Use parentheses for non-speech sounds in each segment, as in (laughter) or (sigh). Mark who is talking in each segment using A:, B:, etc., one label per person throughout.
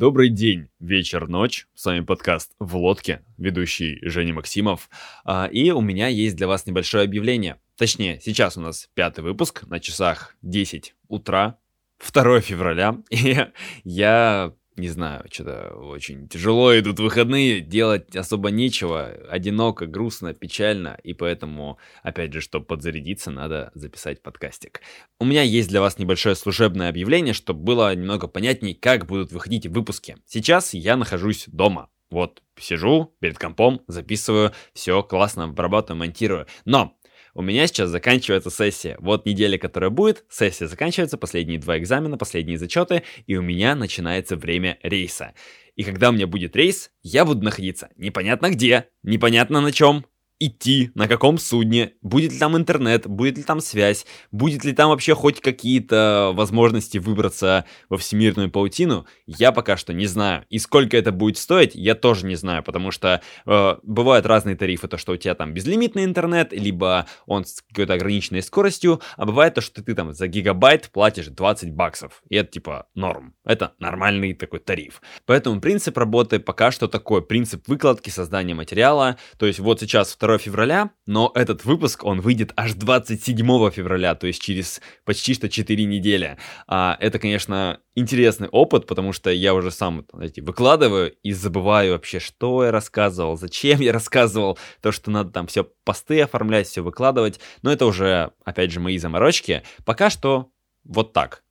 A: Добрый день, вечер, ночь. С вами подкаст «В лодке», ведущий Женя Максимов. А, и у меня есть для вас небольшое объявление. Точнее, сейчас у нас пятый выпуск, на часах 10 утра, 2 февраля. (laughs) И я не знаю, что-то очень тяжело идут выходные, делать особо нечего, одиноко, грустно, печально, и поэтому, опять же, чтобы подзарядиться, надо записать подкастик. У меня есть для вас небольшое служебное объявление, чтобы было немного понятней, как будут выходить выпуски. Сейчас я нахожусь дома, вот, сижу перед компом, записываю, все классно, обрабатываю, монтирую. Но у меня сейчас заканчивается сессия. Вот неделя, которая будет, сессия заканчивается, последние два экзамена, последние зачеты, и у меня начинается время рейса. И когда у меня будет рейс, я буду находиться непонятно где, непонятно на чем, идти, на каком судне, будет ли там интернет, будет ли там связь, будет ли там вообще хоть какие-то возможности выбраться во всемирную паутину, я пока что не знаю. И сколько это будет стоить, я тоже не знаю, потому что э, бывают разные тарифы, то, что у тебя там безлимитный интернет, либо он с какой-то ограниченной скоростью, а бывает то, что ты там за гигабайт платишь 20 баксов, и это типа норм. Это нормальный такой тариф. Поэтому принцип работы пока что такой, принцип выкладки, создания материала, то есть вот сейчас второй 2 февраля, но этот выпуск, он выйдет аж 27 февраля, то есть через почти что 4 недели. А, это, конечно, интересный опыт, потому что я уже сам, знаете, выкладываю и забываю вообще, что я рассказывал, зачем я рассказывал, то, что надо там все посты оформлять, все выкладывать, но это уже, опять же, мои заморочки. Пока что вот так.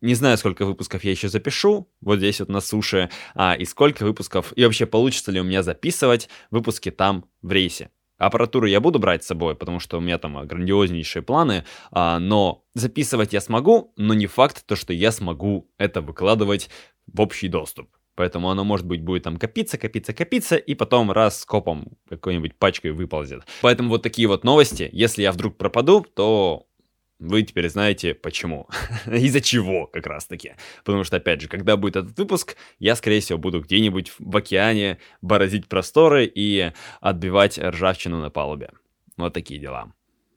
A: Не знаю, сколько выпусков я еще запишу, вот здесь вот на суше, а, и сколько выпусков, и вообще получится ли у меня записывать выпуски там в рейсе. Аппаратуру я буду брать с собой, потому что у меня там грандиознейшие планы, а, но записывать я смогу, но не факт то, что я смогу это выкладывать в общий доступ. Поэтому оно, может быть, будет там копиться, копиться, копиться, и потом раз скопом какой-нибудь пачкой выползет. Поэтому вот такие вот новости. Если я вдруг пропаду, то вы теперь знаете почему. (laughs) Из-за чего как раз-таки. Потому что, опять же, когда будет этот выпуск, я, скорее всего, буду где-нибудь в океане бороздить просторы и отбивать ржавчину на палубе. Вот такие дела.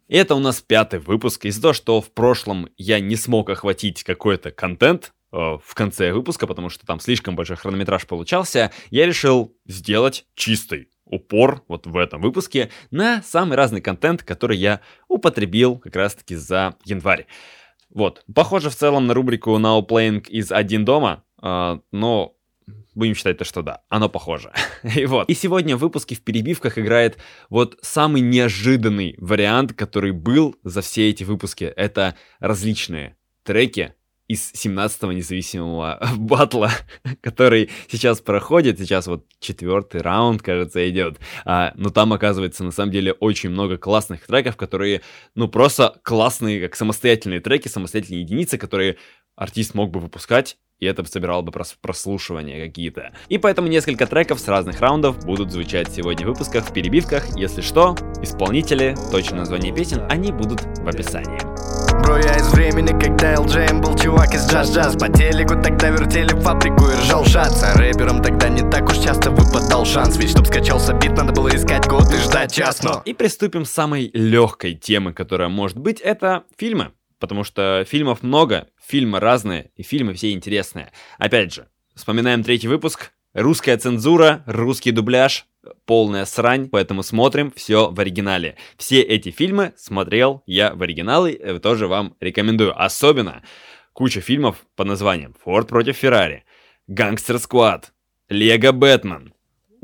A: И это у нас пятый выпуск. Из-за того, что в прошлом я не смог охватить какой-то контент, э, в конце выпуска, потому что там слишком большой хронометраж получался, я решил сделать чистый упор вот в этом выпуске на самый разный контент, который я употребил как раз-таки за январь. Вот, похоже в целом на рубрику Now Playing из «Один дома», э, но будем считать то, что да, оно похоже. (laughs) и вот. И сегодня в выпуске в перебивках играет вот самый неожиданный вариант, который был за все эти выпуски. Это различные треки, из 17-го независимого (laughs) батла, который сейчас проходит, сейчас вот четвертый раунд, кажется, идет. А, но там, оказывается, на самом деле очень много классных треков, которые, ну, просто классные, как самостоятельные треки, самостоятельные единицы, которые артист мог бы выпускать, и это собирало бы прослушивания какие-то. И поэтому несколько треков с разных раундов будут звучать сегодня в выпусках, в перебивках. Если что, исполнители, точное название песен, они будут в описании.
B: Бро, я из времени, когда LJM был чувак из джаз-джаз По телеку тогда вертели фабрику и ржал шанс А рэпером тогда не так уж часто выпадал шанс. Ведь чтоб скачался бит, надо было искать год и ждать час, но...
A: И приступим с самой легкой темы, которая может быть, это фильмы. Потому что фильмов много, фильмы разные, и фильмы все интересные. Опять же, вспоминаем третий выпуск, русская цензура, русский дубляж, полная срань, поэтому смотрим все в оригинале. Все эти фильмы смотрел я в оригинале, тоже вам рекомендую. Особенно куча фильмов по названиям «Форд против Феррари», «Гангстер Сквад», «Лего Бэтмен»,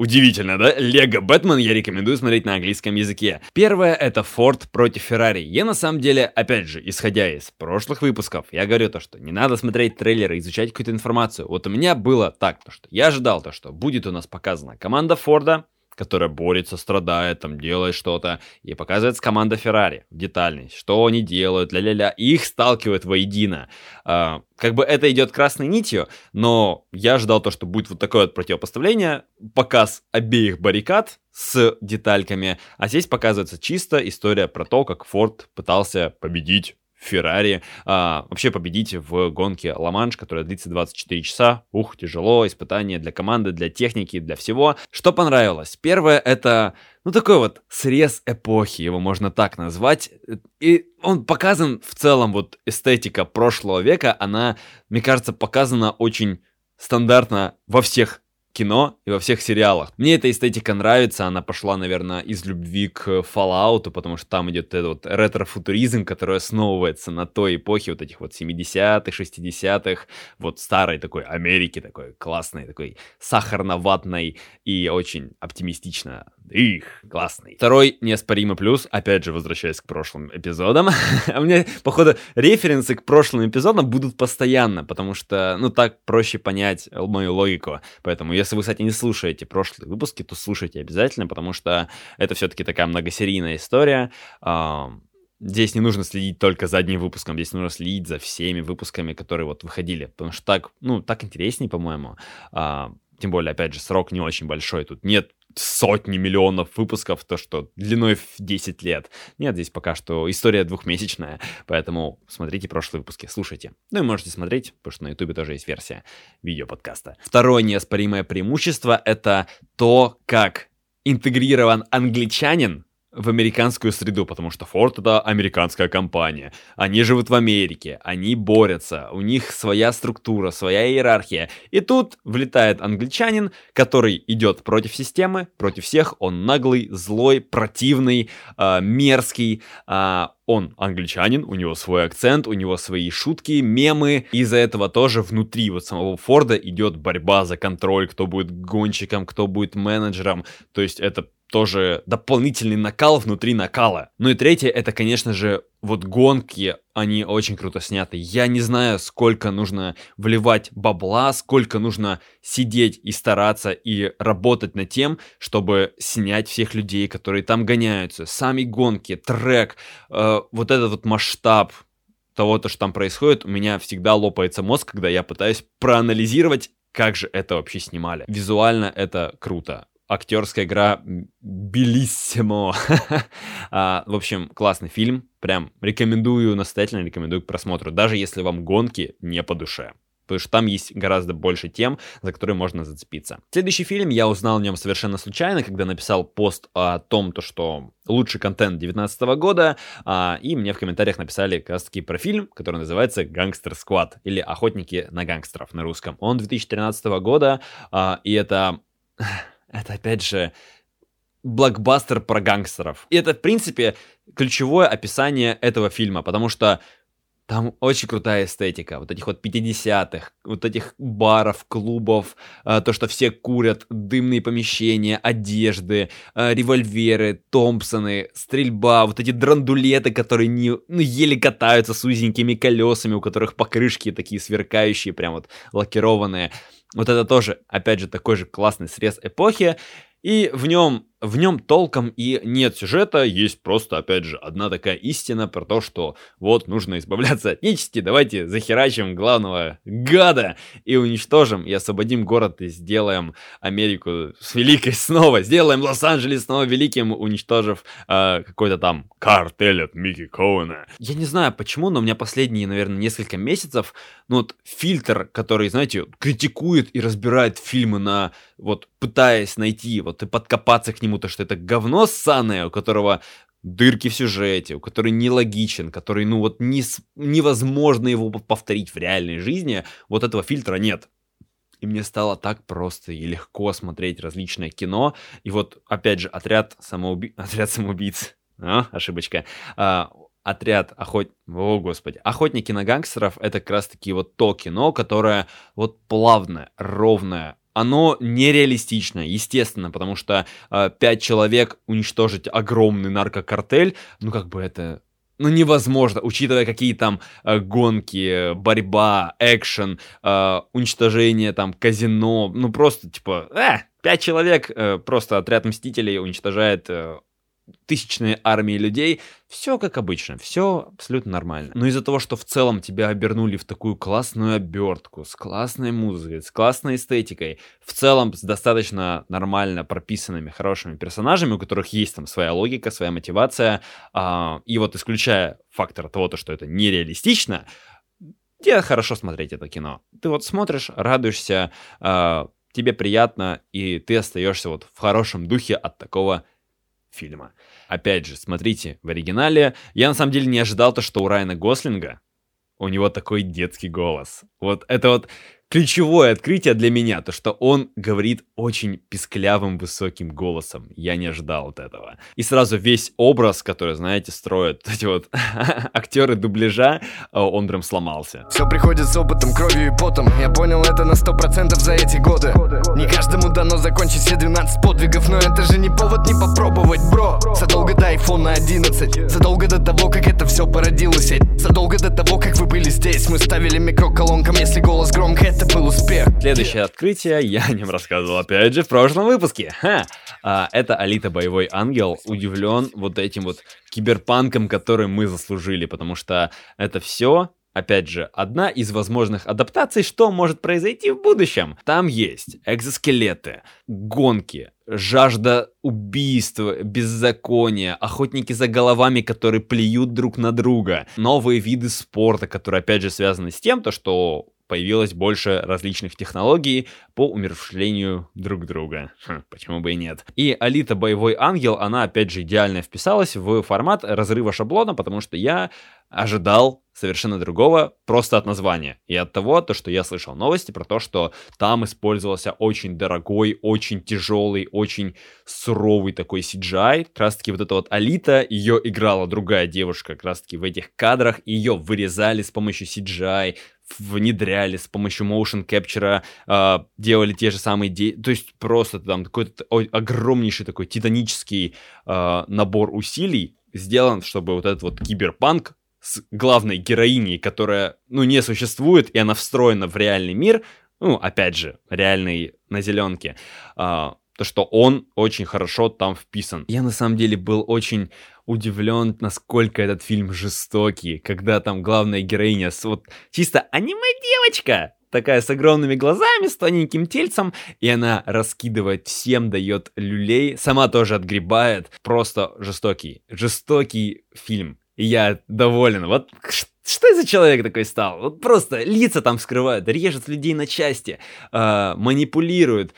A: Удивительно, да? Лего Бэтмен я рекомендую смотреть на английском языке. Первое это Форд против Феррари. Я на самом деле, опять же, исходя из прошлых выпусков, я говорю то, что не надо смотреть трейлеры, изучать какую-то информацию. Вот у меня было так, то, что я ожидал то, что будет у нас показана команда Форда, которая борется, страдает, там делает что-то, и показывается команда Феррари в детальность, что они делают, ля-ля-ля, их сталкивают воедино. А, как бы это идет красной нитью, но я ожидал то, что будет вот такое вот противопоставление, показ обеих баррикад с детальками, а здесь показывается чисто история про то, как Форд пытался победить Феррари, а, вообще победить в гонке Ла-Манш, которая длится 24 часа. Ух, тяжело, испытание для команды, для техники, для всего. Что понравилось? Первое это, ну такой вот срез эпохи, его можно так назвать. И он показан в целом, вот эстетика прошлого века, она, мне кажется, показана очень стандартно во всех кино и во всех сериалах. Мне эта эстетика нравится, она пошла, наверное, из любви к Fallout, потому что там идет этот вот ретро-футуризм, который основывается на той эпохе вот этих вот 70-х, 60-х, вот старой такой Америки, такой классной, такой сахарно-ватной и очень оптимистично их, классный. Второй неоспоримый плюс, опять же, возвращаясь к прошлым эпизодам. (laughs) У меня, походу, референсы к прошлым эпизодам будут постоянно, потому что, ну, так проще понять мою логику. Поэтому, если вы, кстати, не слушаете прошлые выпуски, то слушайте обязательно, потому что это все-таки такая многосерийная история. Здесь не нужно следить только за одним выпуском, здесь нужно следить за всеми выпусками, которые вот выходили, потому что так, ну, так интереснее, по-моему. А, тем более, опять же, срок не очень большой, тут нет сотни миллионов выпусков, то что длиной в 10 лет. Нет, здесь пока что история двухмесячная, поэтому смотрите прошлые выпуски, слушайте. Ну и можете смотреть, потому что на ютубе тоже есть версия видеоподкаста. Второе неоспоримое преимущество — это то, как интегрирован англичанин в американскую среду, потому что Ford это американская компания. Они живут в Америке, они борются, у них своя структура, своя иерархия. И тут влетает англичанин, который идет против системы, против всех. Он наглый, злой, противный, э, мерзкий. Э, он англичанин, у него свой акцент, у него свои шутки, мемы. Из-за этого тоже внутри вот самого Форда идет борьба за контроль, кто будет гонщиком, кто будет менеджером. То есть это тоже дополнительный накал внутри накала. Ну и третье, это, конечно же, вот гонки, они очень круто сняты. Я не знаю, сколько нужно вливать бабла, сколько нужно сидеть и стараться и работать над тем, чтобы снять всех людей, которые там гоняются. Сами гонки, трек, э, вот этот вот масштаб того, то, что там происходит, у меня всегда лопается мозг, когда я пытаюсь проанализировать, как же это вообще снимали. Визуально это круто актерская игра белиссимо. (laughs) а, в общем, классный фильм. Прям рекомендую, настоятельно рекомендую к просмотру, даже если вам гонки не по душе. Потому что там есть гораздо больше тем, за которые можно зацепиться. Следующий фильм я узнал о нем совершенно случайно, когда написал пост о том, то, что лучший контент 2019 года, а, и мне в комментариях написали как раз таки про фильм, который называется «Гангстер Сквад» или «Охотники на гангстеров» на русском. Он 2013 года, а, и это это опять же блокбастер про гангстеров. И это, в принципе, ключевое описание этого фильма, потому что там очень крутая эстетика, вот этих вот 50-х, вот этих баров, клубов, э, то, что все курят, дымные помещения, одежды, э, револьверы, Томпсоны, стрельба, вот эти драндулеты, которые не, ну, еле катаются с узенькими колесами, у которых покрышки такие сверкающие, прям вот лакированные. Вот это тоже, опять же, такой же классный срез эпохи. И в нем, в нем толком и нет сюжета, есть просто, опять же, одна такая истина про то, что вот нужно избавляться от нечисти, давайте захерачим главного гада и уничтожим, и освободим город, и сделаем Америку великой снова, сделаем Лос-Анджелес снова великим, уничтожив э, какой-то там картель от Микки Коуна. Я не знаю почему, но у меня последние, наверное, несколько месяцев, ну вот фильтр, который, знаете, критикует и разбирает фильмы на, вот пытаясь найти вот и подкопаться к нему, то что это говно ссаное, у которого дырки в сюжете, у который нелогичен, который, ну вот, не, невозможно его повторить в реальной жизни, вот этого фильтра нет. И мне стало так просто и легко смотреть различное кино. И вот, опять же, отряд, самоуби... (laughs) отряд самоубийц. А, ошибочка. А, отряд охот... О, господи. Охотники на гангстеров — это как раз-таки вот то кино, которое вот плавное, ровное, оно нереалистично, естественно, потому что э, пять человек уничтожить огромный наркокартель, ну как бы это ну, невозможно, учитывая какие там э, гонки, борьба, экшен, э, уничтожение там казино, ну просто типа, э, пять человек, э, просто отряд мстителей уничтожает э, тысячные армии людей, все как обычно, все абсолютно нормально. Но из-за того, что в целом тебя обернули в такую классную обертку, с классной музыкой, с классной эстетикой, в целом с достаточно нормально прописанными, хорошими персонажами, у которых есть там своя логика, своя мотивация, а, и вот исключая фактор того, то, что это нереалистично, тебе хорошо смотреть это кино. Ты вот смотришь, радуешься, э, тебе приятно, и ты остаешься вот в хорошем духе от такого фильма. Опять же, смотрите, в оригинале я на самом деле не ожидал то, что у Райана Гослинга у него такой детский голос. Вот это вот ключевое открытие для меня, то что он говорит очень писклявым высоким голосом. Я не ожидал от этого. И сразу весь образ, который, знаете, строят (laughs) эти вот (laughs) актеры дубляжа, э, он прям сломался.
B: Все приходит с опытом, кровью и потом Я понял это на сто процентов за эти годы Не каждому дано закончить все 12 подвигов Но это же не повод не попробовать, бро Задолго до айфона 11 Задолго до того, как это все породилось Задолго до того, как вы были здесь Мы ставили микро колонкам, если голос громко, это был успех
A: Следующее открытие, я о нем рассказывал опять же в прошлом выпуске. Ха! А, это Алита Боевой Ангел. Удивлен вот этим вот киберпанком, который мы заслужили, потому что это все Опять же, одна из возможных адаптаций, что может произойти в будущем. Там есть экзоскелеты, гонки, жажда убийства, беззакония, охотники за головами, которые плюют друг на друга, новые виды спорта, которые опять же связаны с тем, то, что появилось больше различных технологий по умерщвлению друг друга. Хм, почему бы и нет. И Алита Боевой Ангел, она опять же идеально вписалась в формат разрыва шаблона, потому что я ожидал совершенно другого просто от названия. И от того, то, что я слышал новости про то, что там использовался очень дорогой, очень тяжелый, очень суровый такой CGI. Как раз таки вот эта вот Алита, ее играла другая девушка как раз таки в этих кадрах, ее вырезали с помощью CGI, внедряли с помощью motion capture, э, делали те же самые, де... то есть просто там какой-то огромнейший такой титанический э, набор усилий сделан, чтобы вот этот вот киберпанк с главной героиней, которая, ну, не существует, и она встроена в реальный мир, ну, опять же, реальный на зеленке, э, то, что он очень хорошо там вписан. Я на самом деле был очень удивлен, насколько этот фильм жестокий, когда там главная героиня с вот чисто аниме-девочка, такая с огромными глазами, с тоненьким тельцем, и она раскидывает всем, дает люлей, сама тоже отгребает. Просто жестокий, жестокий фильм. И я доволен. Вот что за человек такой стал? Вот просто лица там скрывают, режет людей на части, э, манипулирует.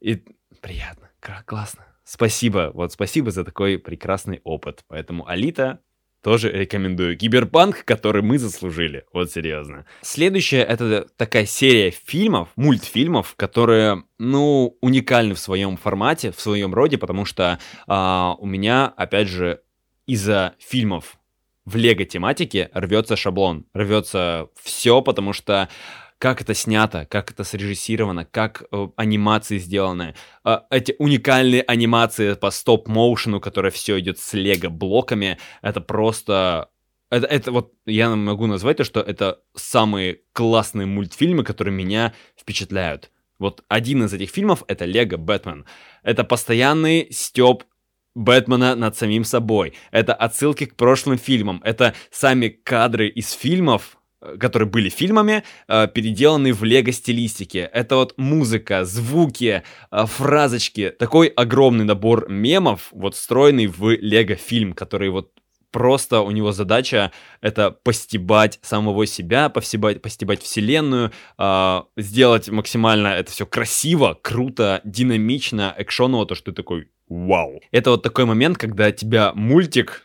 A: И приятно, классно. Спасибо, вот спасибо за такой прекрасный опыт. Поэтому Алита тоже рекомендую. Киберпанк, который мы заслужили. Вот серьезно. Следующая это такая серия фильмов, мультфильмов, которые, ну, уникальны в своем формате, в своем роде, потому что а, у меня, опять же, из-за фильмов в лего тематике рвется шаблон, рвется все, потому что как это снято, как это срежиссировано, как э, анимации сделаны. Э, эти уникальные анимации по стоп-моушену, которое все идет с лего-блоками, это просто... Это, это вот, я могу назвать то, что это самые классные мультфильмы, которые меня впечатляют. Вот один из этих фильмов — это «Лего Бэтмен». Это постоянный стёб Бэтмена над самим собой. Это отсылки к прошлым фильмам. Это сами кадры из фильмов, которые были фильмами, э, переделаны в лего-стилистике. Это вот музыка, звуки, э, фразочки. Такой огромный набор мемов, вот встроенный в лего-фильм, который вот просто у него задача это постебать самого себя, постебать, постебать вселенную, э, сделать максимально это все красиво, круто, динамично, экшоново, то, что ты такой вау. Это вот такой момент, когда тебя мультик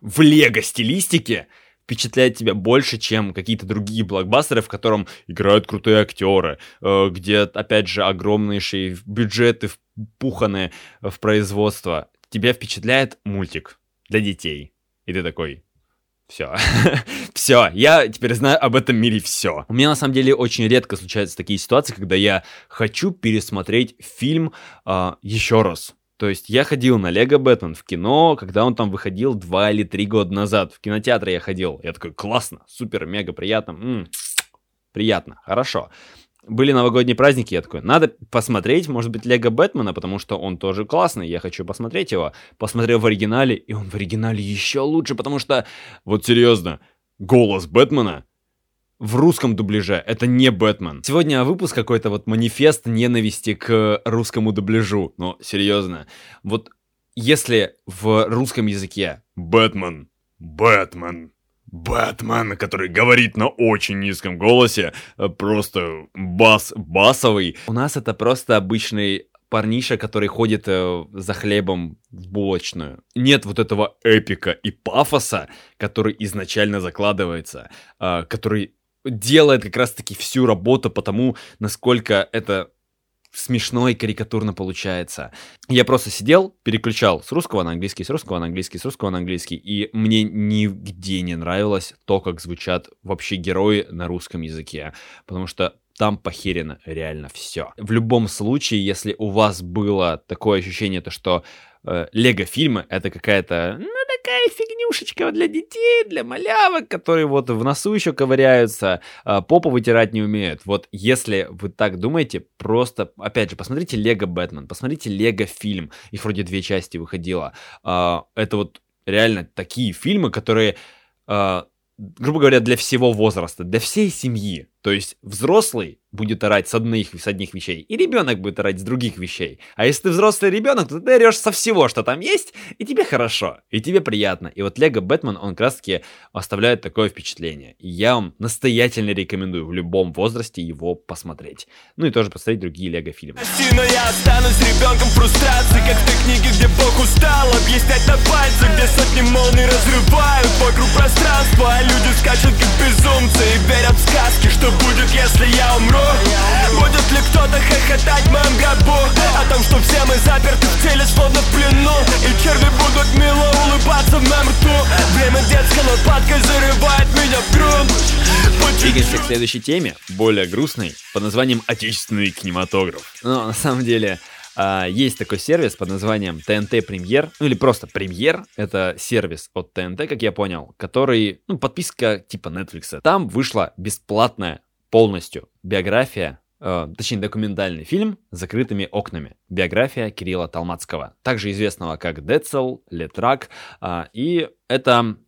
A: в лего стилистике впечатляет тебя больше, чем какие-то другие блокбастеры, в котором играют крутые актеры, э, где, опять же, огромнейшие бюджеты впуханы в производство. Тебя впечатляет мультик для детей. И ты такой, все. (laughs) все, я теперь знаю об этом мире все. У меня на самом деле очень редко случаются такие ситуации, когда я хочу пересмотреть фильм э, еще раз. То есть я ходил на Лего Бэтмен в кино, когда он там выходил два или три года назад. В кинотеатре я ходил. Я такой, классно, супер, мега приятно. М-м, приятно, хорошо. Были новогодние праздники, я такой, надо посмотреть, может быть, Лего Бэтмена, потому что он тоже классный, я хочу посмотреть его. Посмотрел в оригинале, и он в оригинале еще лучше, потому что, вот серьезно, голос Бэтмена в русском дубляже. Это не Бэтмен. Сегодня выпуск какой-то вот манифест ненависти к русскому дубляжу. Но серьезно. Вот если в русском языке Бэтмен, Бэтмен, Бэтмен, который говорит на очень низком голосе, э, просто бас, басовый. У нас это просто обычный парниша, который ходит э, за хлебом в булочную. Нет вот этого эпика и пафоса, который изначально закладывается, э, который делает как раз-таки всю работу по тому, насколько это смешно и карикатурно получается. Я просто сидел, переключал с русского на английский, с русского на английский, с русского на английский, и мне нигде не нравилось то, как звучат вообще герои на русском языке, потому что там похерено реально все. В любом случае, если у вас было такое ощущение, то что э, лего-фильмы это какая-то, ну, такая фигнюшечка для детей, для малявок, которые вот в носу еще ковыряются, э, попу вытирать не умеют. Вот если вы так думаете, просто, опять же, посмотрите Лего Бэтмен, посмотрите Лего фильм, их вроде две части выходило. Э, это вот реально такие фильмы, которые э, грубо говоря, для всего возраста, для всей семьи. То есть взрослый будет орать с одних, с одних вещей, и ребенок будет орать с других вещей. А если ты взрослый ребенок, то ты орешь со всего, что там есть, и тебе хорошо, и тебе приятно. И вот Лего Бэтмен, он как раз таки оставляет такое впечатление. И я вам настоятельно рекомендую в любом возрасте его посмотреть. Ну и тоже посмотреть другие Лего фильмы.
B: Но я останусь ребенком фрустрации, как в той книге, где Бог устал объяснять на пальцах, где сотни молний разрывают вокруг пространства, а люди скачут как безумцы и верят в сказки, что будет, если я умру? Будет ли кто-то хохотать в моем гробу? О том, что все мы заперты в теле, словно в плену. И черви будут мило улыбаться в моем рту. Время детской лопаткой зарывает меня в грунт.
A: Двигаемся к следующей теме, более грустной, под названием «Отечественный кинематограф». Но на самом деле а, есть такой сервис под названием TNT Премьер, ну или просто Премьер, это сервис от TNT, как я понял, который, ну, подписка типа Netflix. Там вышла бесплатная полностью биография, э, точнее документальный фильм с закрытыми окнами. Биография Кирилла Талмацкого, также известного как Децл, Летрак, э, и это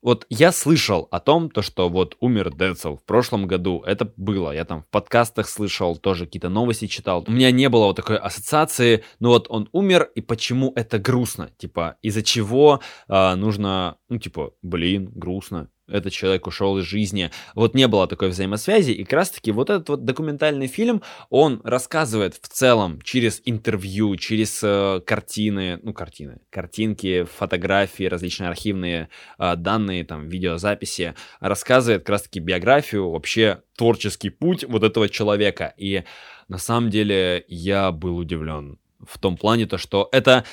A: вот я слышал о том, то, что вот умер Децл в прошлом году, это было, я там в подкастах слышал, тоже какие-то новости читал. У меня не было вот такой ассоциации, но вот он умер, и почему это грустно? Типа, из-за чего э, нужно, ну, типа, блин, грустно, этот человек ушел из жизни. Вот не было такой взаимосвязи, и как раз-таки вот этот вот документальный фильм, он рассказывает в целом через интервью, через э, картины, ну, картины, картинки, фотографии, различные архивные э, данные, там, видеозаписи, рассказывает как раз-таки биографию, вообще творческий путь вот этого человека. И на самом деле я был удивлен в том плане, то, что это...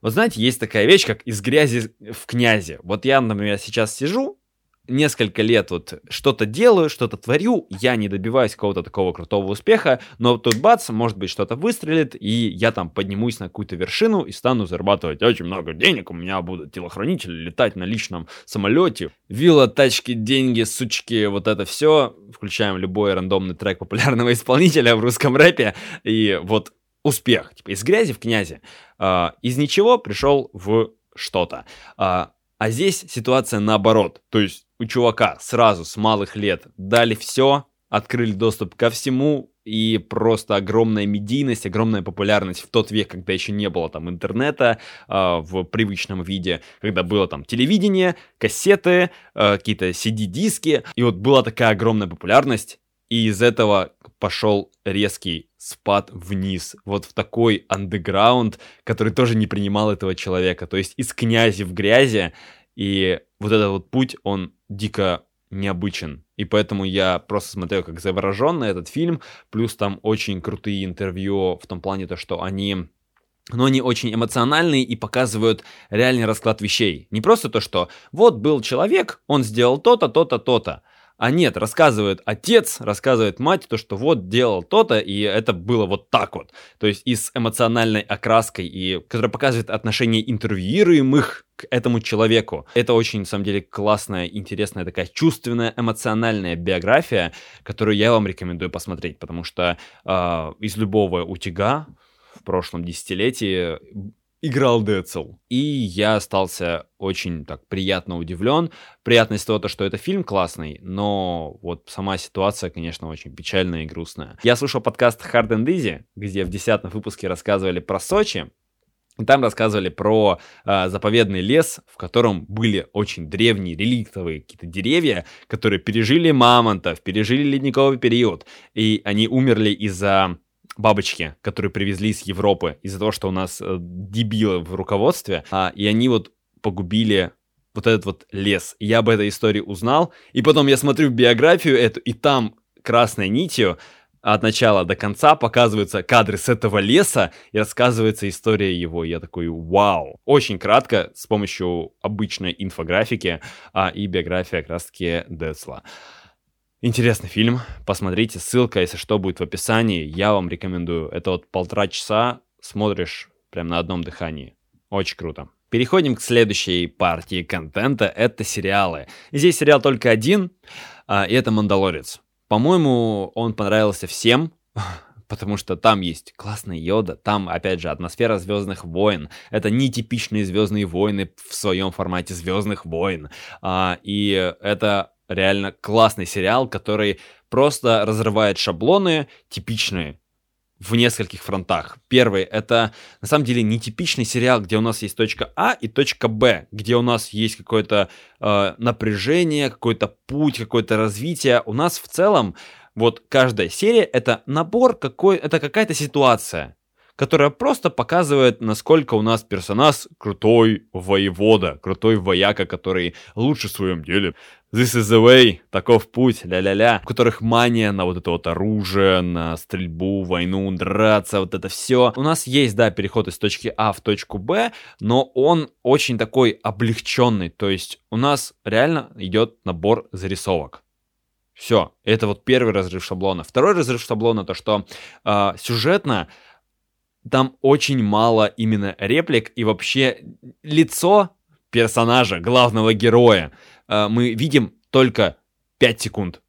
A: Вот знаете, есть такая вещь, как из грязи в князи. Вот я, например, сейчас сижу, несколько лет вот что-то делаю, что-то творю, я не добиваюсь какого-то такого крутого успеха, но тут бац, может быть, что-то выстрелит, и я там поднимусь на какую-то вершину и стану зарабатывать очень много денег, у меня будут телохранители летать на личном самолете, вилла, тачки, деньги, сучки, вот это все, включаем любой рандомный трек популярного (laughs) исполнителя в русском рэпе, и вот успех, типа из грязи в князи, а, из ничего пришел в что-то. А, а здесь ситуация наоборот. То есть у чувака сразу с малых лет. Дали все, открыли доступ ко всему, и просто огромная медийность, огромная популярность в тот век, когда еще не было там интернета э, в привычном виде, когда было там телевидение, кассеты, э, какие-то CD-диски, и вот была такая огромная популярность, и из этого пошел резкий спад вниз, вот в такой андеграунд, который тоже не принимал этого человека, то есть из князи в грязи, и вот этот вот путь, он дико необычен. И поэтому я просто смотрел как завороженный этот фильм, плюс там очень крутые интервью в том плане, то, что они но они очень эмоциональные и показывают реальный расклад вещей. Не просто то, что вот был человек, он сделал то-то, то-то, то-то, а нет, рассказывает отец, рассказывает мать, то, что вот делал то-то, и это было вот так вот. То есть и с эмоциональной окраской, и которая показывает отношение интервьюируемых к этому человеку. Это очень, на самом деле, классная, интересная такая чувственная, эмоциональная биография, которую я вам рекомендую посмотреть, потому что э, из любого утюга в прошлом десятилетии играл Децл. И я остался очень так приятно удивлен. Приятность того, что это фильм классный, но вот сама ситуация, конечно, очень печальная и грустная. Я слушал подкаст Hard and Easy, где в десятом выпуске рассказывали про Сочи, и там рассказывали про э, заповедный лес, в котором были очень древние реликтовые какие-то деревья, которые пережили мамонтов, пережили ледниковый период, и они умерли из-за бабочки, которые привезли с Европы из-за того, что у нас э, дебилы в руководстве, а, и они вот погубили вот этот вот лес. Я об этой истории узнал, и потом я смотрю биографию эту, и там красной нитью от начала до конца показываются кадры с этого леса и рассказывается история его. Я такой, вау. Очень кратко, с помощью обычной инфографики а, и биография как раз-таки Децла. Интересный фильм, посмотрите, ссылка, если что, будет в описании. Я вам рекомендую. Это вот полтора часа, смотришь прям на одном дыхании. Очень круто. Переходим к следующей партии контента. Это сериалы. Здесь сериал только один, а, и это «Мандалорец». По-моему, он понравился всем, (laughs) потому что там есть классный Йода, там, опять же, атмосфера Звездных войн. Это нетипичные Звездные войны в своем формате Звездных войн. А, и это реально классный сериал, который просто разрывает шаблоны типичные в нескольких фронтах. Первый — это, на самом деле, нетипичный сериал, где у нас есть точка А и точка Б, где у нас есть какое-то э, напряжение, какой-то путь, какое-то развитие. У нас в целом вот каждая серия — это набор какой... Это какая-то ситуация которая просто показывает, насколько у нас персонаж крутой воевода, крутой вояка, который лучше в своем деле. This is the way, таков путь, ля-ля-ля, у которых мания на вот это вот оружие, на стрельбу, войну, драться, вот это все. У нас есть, да, переход из точки А в точку Б, но он очень такой облегченный, то есть у нас реально идет набор зарисовок. Все, это вот первый разрыв шаблона. Второй разрыв шаблона то, что э, сюжетно там очень мало именно реплик и вообще лицо персонажа, главного героя, э, мы видим только 5 секунд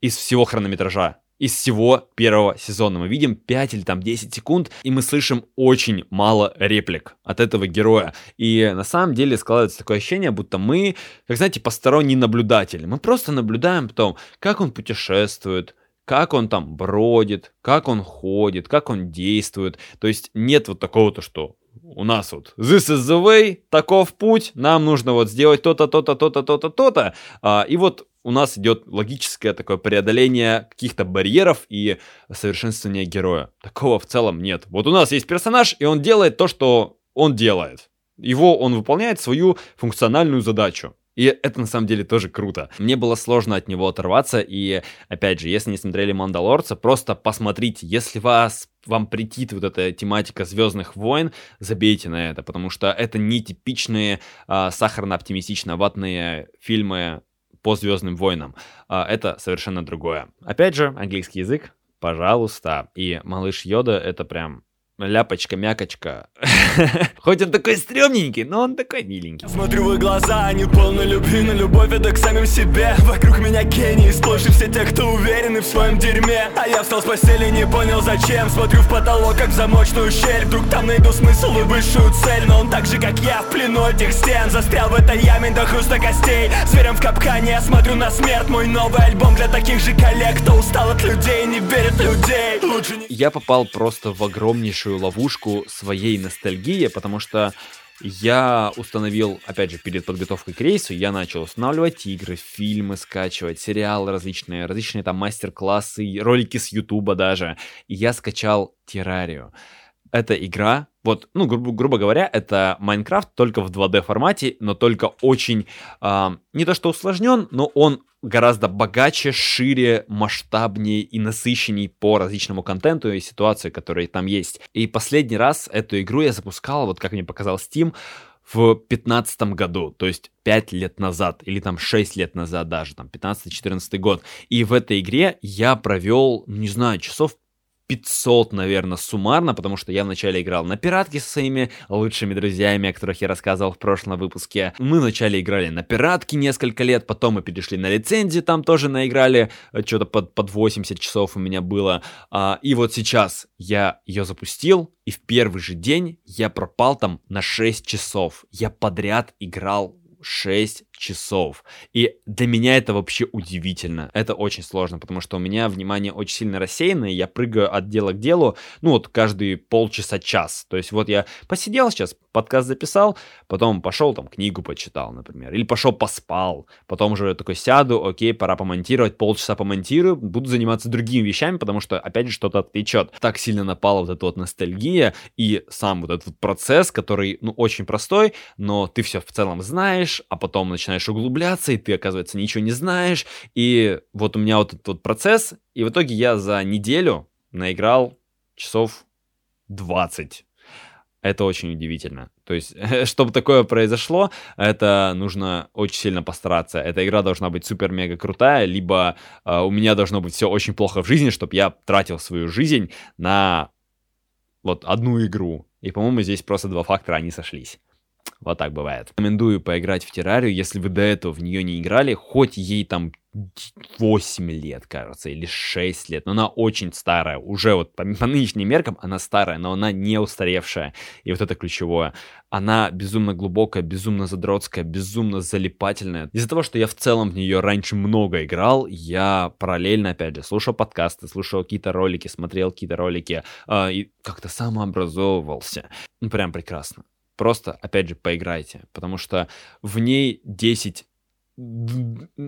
A: из всего хронометража. Из всего первого сезона мы видим 5 или там 10 секунд, и мы слышим очень мало реплик от этого героя. И на самом деле складывается такое ощущение, будто мы, как знаете, посторонний наблюдатель. Мы просто наблюдаем потом, как он путешествует, как он там бродит, как он ходит, как он действует. То есть нет вот такого-то, что у нас вот this is the way, таков путь, нам нужно вот сделать то-то, то-то, то-то, то-то, то-то. А, и вот у нас идет логическое такое преодоление каких-то барьеров и совершенствование героя. Такого в целом нет. Вот у нас есть персонаж, и он делает то, что он делает. Его он выполняет свою функциональную задачу. И это на самом деле тоже круто. Мне было сложно от него оторваться, и опять же, если не смотрели Мандалорца, просто посмотрите, если вас вам притит вот эта тематика Звездных войн, забейте на это, потому что это не типичные а, сахарно-оптимистично-ватные фильмы по Звездным войнам. А, это совершенно другое. Опять же, английский язык, пожалуйста. И малыш Йода это прям ляпочка-мякочка. (laughs) Хоть он такой стрёмненький, но он такой миленький.
C: Смотрю в глаза, они полны любви, на любовь это к самим себе. Вокруг меня гении, сплошь все те, кто уверены в своем дерьме. А я встал с постели, не понял зачем. Смотрю в потолок, как в замочную щель. Вдруг там найду смысл и высшую цель. Но он так же, как я, в плену этих стен. Застрял в этой яме до хруста костей. Зверем в капкане, я смотрю на смерть. Мой новый альбом для таких же коллег, кто устал от людей, не верит людей. Лучше не...
A: Я попал просто в огромнейшую большую ловушку своей ностальгии, потому что я установил, опять же, перед подготовкой к рейсу, я начал устанавливать игры, фильмы скачивать, сериалы различные, различные там мастер-классы, ролики с Ютуба даже. И я скачал Террарию. Это игра, вот, ну, гру- грубо говоря, это Майнкрафт только в 2D формате, но только очень, э, не то что усложнен, но он гораздо богаче, шире, масштабнее и насыщенней по различному контенту и ситуации, которые там есть. И последний раз эту игру я запускал, вот как мне показал Steam, в 15 году, то есть 5 лет назад, или там 6 лет назад даже, там 15-14 год. И в этой игре я провел, не знаю, часов 500, наверное, суммарно, потому что я вначале играл на пиратке со своими лучшими друзьями, о которых я рассказывал в прошлом выпуске. Мы вначале играли на пиратке несколько лет, потом мы перешли на лицензию, там тоже наиграли, э, что-то под, под 80 часов у меня было. А, и вот сейчас я ее запустил, и в первый же день я пропал там на 6 часов. Я подряд играл 6 часов. И для меня это вообще удивительно. Это очень сложно, потому что у меня внимание очень сильно рассеянное, я прыгаю от дела к делу, ну вот каждые полчаса-час. То есть вот я посидел сейчас, подкаст записал, потом пошел там книгу почитал, например, или пошел поспал, потом уже такой сяду, окей, пора помонтировать, полчаса помонтирую, буду заниматься другими вещами, потому что опять же что-то отвлечет. Так сильно напала вот эта вот ностальгия и сам вот этот процесс, который, ну, очень простой, но ты все в целом знаешь, а потом начинаешь углубляться, и ты, оказывается, ничего не знаешь, и вот у меня вот этот вот процесс, и в итоге я за неделю наиграл часов 20 это очень удивительно. То есть, (laughs) чтобы такое произошло, это нужно очень сильно постараться. Эта игра должна быть супер-мега крутая, либо э, у меня должно быть все очень плохо в жизни, чтобы я тратил свою жизнь на вот одну игру. И, по-моему, здесь просто два фактора, они сошлись. Вот так бывает. Рекомендую поиграть в террарию, если вы до этого в нее не играли, хоть ей там 8 лет, кажется, или 6 лет, но она очень старая, уже вот по, по нынешним меркам она старая, но она не устаревшая, и вот это ключевое. Она безумно глубокая, безумно задротская, безумно залипательная. Из-за того, что я в целом в нее раньше много играл, я параллельно, опять же, слушал подкасты, слушал какие-то ролики, смотрел какие-то ролики, э, и как-то самообразовывался. Ну, прям прекрасно. Просто, опять же, поиграйте, потому что в ней 10,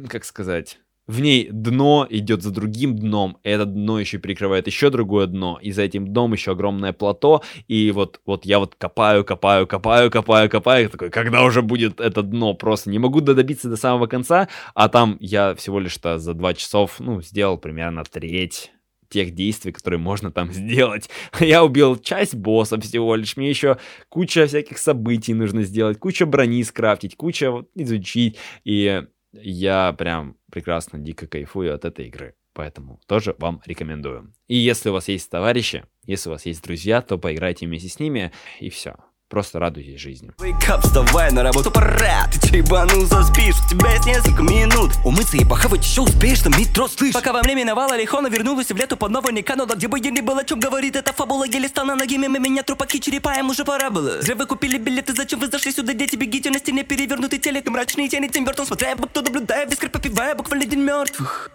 A: как сказать, в ней дно идет за другим дном, и это дно еще прикрывает еще другое дно, и за этим дном еще огромное плато, и вот, вот я вот копаю, копаю, копаю, копаю, копаю, такой, когда уже будет это дно, просто не могу добиться до самого конца, а там я всего лишь-то за два часов, ну, сделал примерно треть тех действий, которые можно там (laughs) сделать. Я убил часть босса всего лишь, мне еще куча всяких событий нужно сделать, куча брони скрафтить, куча вот, изучить, и я прям прекрасно, дико кайфую от этой игры. Поэтому тоже вам рекомендую. И если у вас есть товарищи, если у вас есть друзья, то поиграйте вместе с ними, и все. Просто радуйтесь жизни.
C: Wake up, вставай на работу, пора. Ты чайбанулся, спишь, у тебя есть несколько минут. Умыться и похавать еще успеешь, там метро слышь. Пока во время миновала Лихона вернулась в лету под новой не канула Где бы я ни был, о чем говорит эта фабула Еле стал на ноги, мимо меня трупаки черепаем уже пора было. Зря вы купили билеты, зачем вы зашли сюда, дети, бегите на стене Перевернутый телек и мрачные тени Тим Бертон, смотря, кто наблюдая, вискарь попивая, буквально день мертвых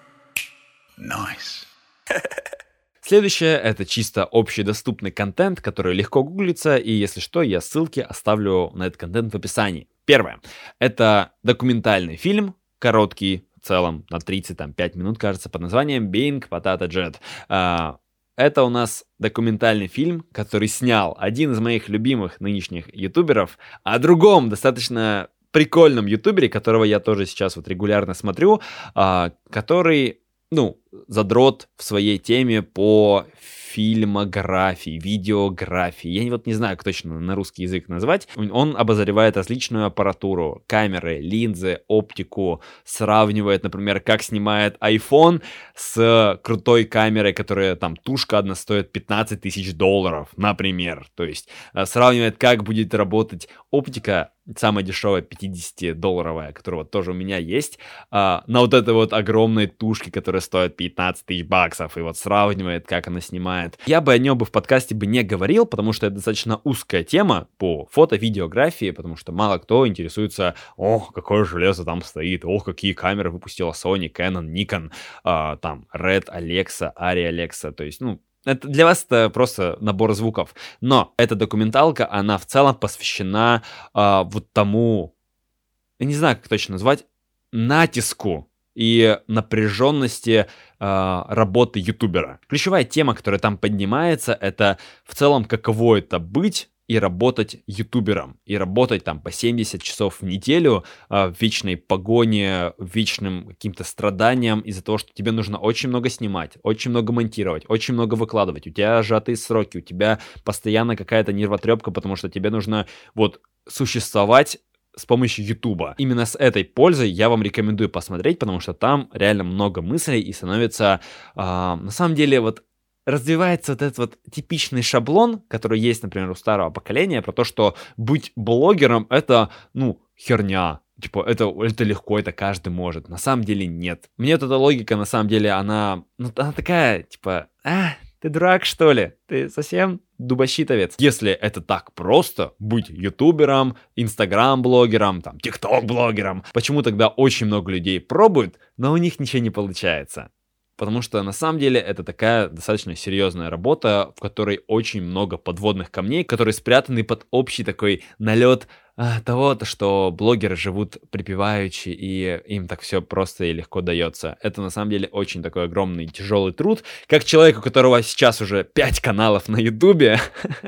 A: Nice (laughs) Следующее — это чисто общедоступный контент, который легко гуглится, и если что, я ссылки оставлю на этот контент в описании. Первое — это документальный фильм, короткий, в целом на 35 минут, кажется, под названием Being Potato Jet. А, это у нас документальный фильм, который снял один из моих любимых нынешних ютуберов, о другом достаточно прикольном ютубере, которого я тоже сейчас вот регулярно смотрю, а, который ну, задрот в своей теме по фильмографии, видеографии. Я вот не знаю, как точно на русский язык назвать. Он обозревает различную аппаратуру, камеры, линзы, оптику, сравнивает, например, как снимает iPhone с крутой камерой, которая там тушка одна стоит 15 тысяч долларов, например. То есть э, сравнивает, как будет работать оптика самая дешевая 50-долларовая, которая тоже у меня есть, а, на вот этой вот огромной тушке, которая стоит 15 тысяч баксов, и вот сравнивает, как она снимает. Я бы о нем бы в подкасте бы не говорил, потому что это достаточно узкая тема по фото-видеографии, потому что мало кто интересуется, ох, какое железо там стоит, ох, какие камеры выпустила Sony, Canon, Nikon, а, там, Red, Alexa, Ari Alexa, то есть, ну, это для вас это просто набор звуков. Но эта документалка, она в целом посвящена э, вот тому, я не знаю, как точно назвать, натиску и напряженности э, работы ютубера. Ключевая тема, которая там поднимается, это в целом каково это быть и работать ютубером, и работать там по 70 часов в неделю э, в вечной погоне, вечным каким-то страданиям из-за того, что тебе нужно очень много снимать, очень много монтировать, очень много выкладывать, у тебя сжатые сроки, у тебя постоянно какая-то нервотрепка, потому что тебе нужно вот существовать с помощью Ютуба. Именно с этой пользой я вам рекомендую посмотреть, потому что там реально много мыслей и становится, э, на самом деле, вот развивается вот этот вот типичный шаблон, который есть, например, у старого поколения, про то, что быть блогером это, ну, херня. Типа, это, это легко, это каждый может. На самом деле нет. Мне вот эта логика, на самом деле, она, ну, она такая, типа, а, Ты дурак, что ли? Ты совсем дубощитовец? Если это так просто, быть ютубером, инстаграм-блогером, там, тикток-блогером, почему тогда очень много людей пробуют, но у них ничего не получается? Потому что на самом деле это такая достаточно серьезная работа, в которой очень много подводных камней, которые спрятаны под общий такой налет а, того, что блогеры живут припеваючи, и им так все просто и легко дается. Это на самом деле очень такой огромный тяжелый труд. Как человек, у которого сейчас уже 5 каналов на Ютубе,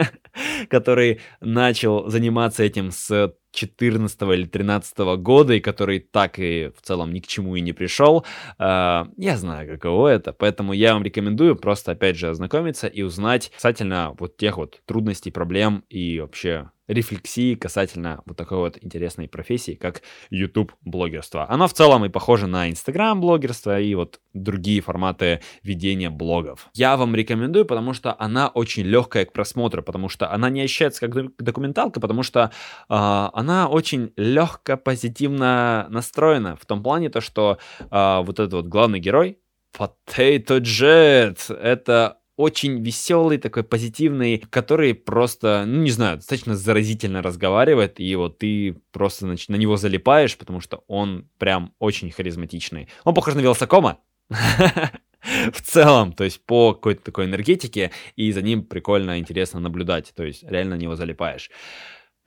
A: (laughs) который начал заниматься этим с 14 или 13 года, и который так и в целом ни к чему и не пришел, э, я знаю, каково это, поэтому я вам рекомендую просто, опять же, ознакомиться и узнать касательно вот тех вот трудностей, проблем и вообще рефлексии касательно вот такой вот интересной профессии, как YouTube-блогерство. Оно в целом и похоже на Instagram-блогерство и вот другие форматы ведения блогов. Я вам рекомендую, потому что она очень легкая к просмотру, потому что она не ощущается как документалка, потому что э, она очень легко, позитивно настроена в том плане, то, что э, вот этот вот главный герой, Potato Jet, это очень веселый, такой позитивный, который просто, ну не знаю, достаточно заразительно разговаривает, и вот ты просто значит, на него залипаешь, потому что он прям очень харизматичный. Он похож на Велосакома, (laughs) в целом, то есть по какой-то такой энергетике, и за ним прикольно, интересно наблюдать, то есть реально на него залипаешь.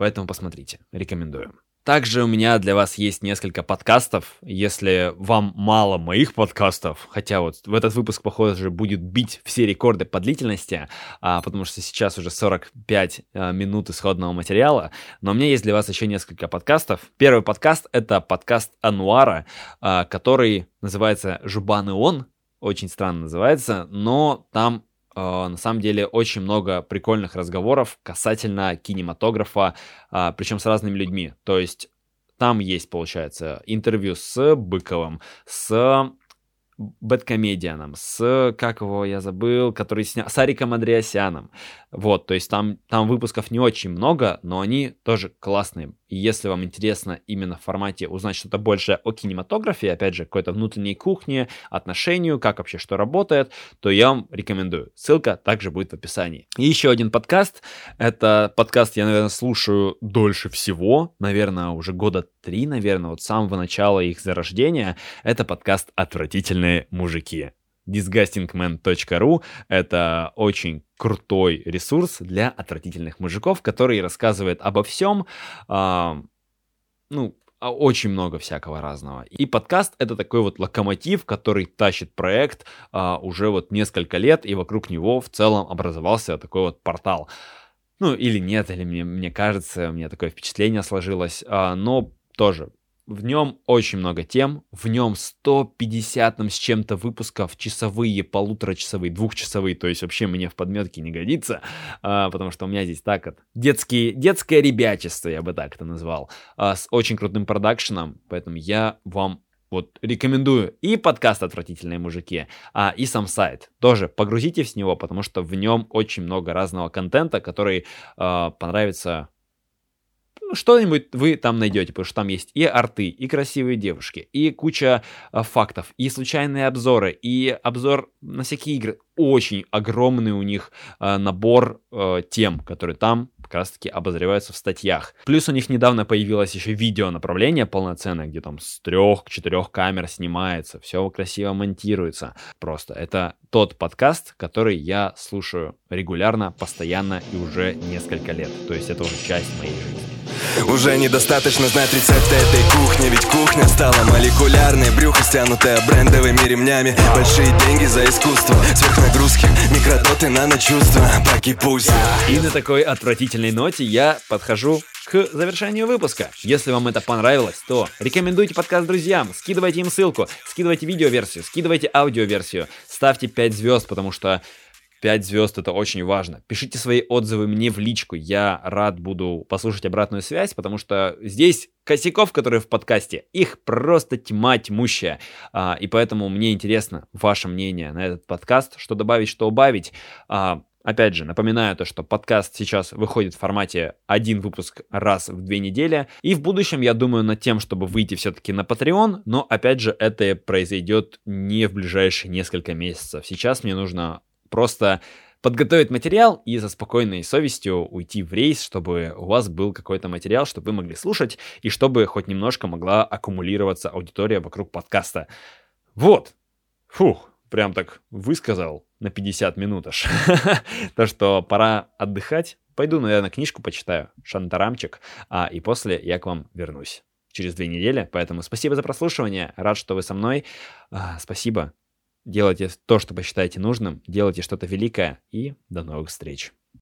A: Поэтому посмотрите, рекомендую. Также у меня для вас есть несколько подкастов. Если вам мало моих подкастов, хотя вот в этот выпуск, похоже, будет бить все рекорды по длительности, а, потому что сейчас уже 45 а, минут исходного материала, но у меня есть для вас еще несколько подкастов. Первый подкаст — это подкаст Ануара, а, который называется «Жубан и он», очень странно называется, но там на самом деле очень много прикольных разговоров касательно кинематографа, а, причем с разными людьми. То есть там есть, получается, интервью с Быковым, с Бэткомедианом, с, как его я забыл, который снял, с Ариком Андреасяном. Вот, то есть там, там выпусков не очень много, но они тоже классные. И если вам интересно именно в формате узнать что-то больше о кинематографе, опять же, какой-то внутренней кухне, отношению, как вообще что работает, то я вам рекомендую. Ссылка также будет в описании. И еще один подкаст. Это подкаст я, наверное, слушаю дольше всего. Наверное, уже года три, наверное, вот с самого начала их зарождения. Это подкаст «Отвратительные мужики». disgustingman.ru — это очень крутой ресурс для отвратительных мужиков, который рассказывает обо всем, э, ну, очень много всякого разного. И подкаст это такой вот локомотив, который тащит проект а, уже вот несколько лет, и вокруг него в целом образовался такой вот портал. Ну, или нет, или мне, мне кажется, у меня такое впечатление сложилось, а, но тоже в нем очень много тем, в нем 150 там, с чем-то выпусков, часовые, полуторачасовые, двухчасовые, то есть вообще мне в подметке не годится, а, потому что у меня здесь так вот детские, детское ребячество, я бы так это назвал, а, с очень крутым продакшеном, поэтому я вам вот рекомендую и подкаст «Отвратительные мужики», а, и сам сайт. Тоже погрузитесь в него, потому что в нем очень много разного контента, который а, понравится что-нибудь вы там найдете, потому что там есть и арты, и красивые девушки, и куча э, фактов, и случайные обзоры, и обзор на всякие игры. Очень огромный у них э, набор э, тем, которые там как раз таки обозреваются в статьях. Плюс у них недавно появилось еще видео направление полноценное, где там с трех-четырех камер снимается, все красиво монтируется. Просто это тот подкаст, который я слушаю регулярно, постоянно и уже несколько лет. То есть это уже часть моей жизни.
D: Уже недостаточно знать рецепты этой кухни Ведь кухня стала молекулярной Брюхо стянутое брендовыми ремнями. Большие деньги за искусство Сверхнагрузки, микродоты, наночувства. Паки пусть.
A: И на такой отвратительной ноте я подхожу к завершению выпуска. Если вам это понравилось, то рекомендуйте подкаст друзьям, скидывайте им ссылку, скидывайте видеоверсию, скидывайте аудиоверсию, ставьте 5 звезд, потому что 5 звезд это очень важно. Пишите свои отзывы мне в личку. Я рад буду послушать обратную связь, потому что здесь косяков, которые в подкасте, их просто тьма тьмущая. А, и поэтому мне интересно ваше мнение на этот подкаст, что добавить, что убавить. А, Опять же, напоминаю то, что подкаст сейчас выходит в формате один выпуск раз в две недели. И в будущем я думаю над тем, чтобы выйти все-таки на Patreon. Но опять же, это произойдет не в ближайшие несколько месяцев. Сейчас мне нужно просто подготовить материал и за спокойной совестью уйти в рейс, чтобы у вас был какой-то материал, чтобы вы могли слушать и чтобы хоть немножко могла аккумулироваться аудитория вокруг подкаста. Вот. Фух, прям так высказал на 50 минут аж. (laughs) То, что пора отдыхать. Пойду, наверное, книжку почитаю, шантарамчик, а, и после я к вам вернусь через две недели. Поэтому спасибо за прослушивание. Рад, что вы со мной. А, спасибо. Делайте то, что посчитаете нужным. Делайте что-то великое. И до новых встреч.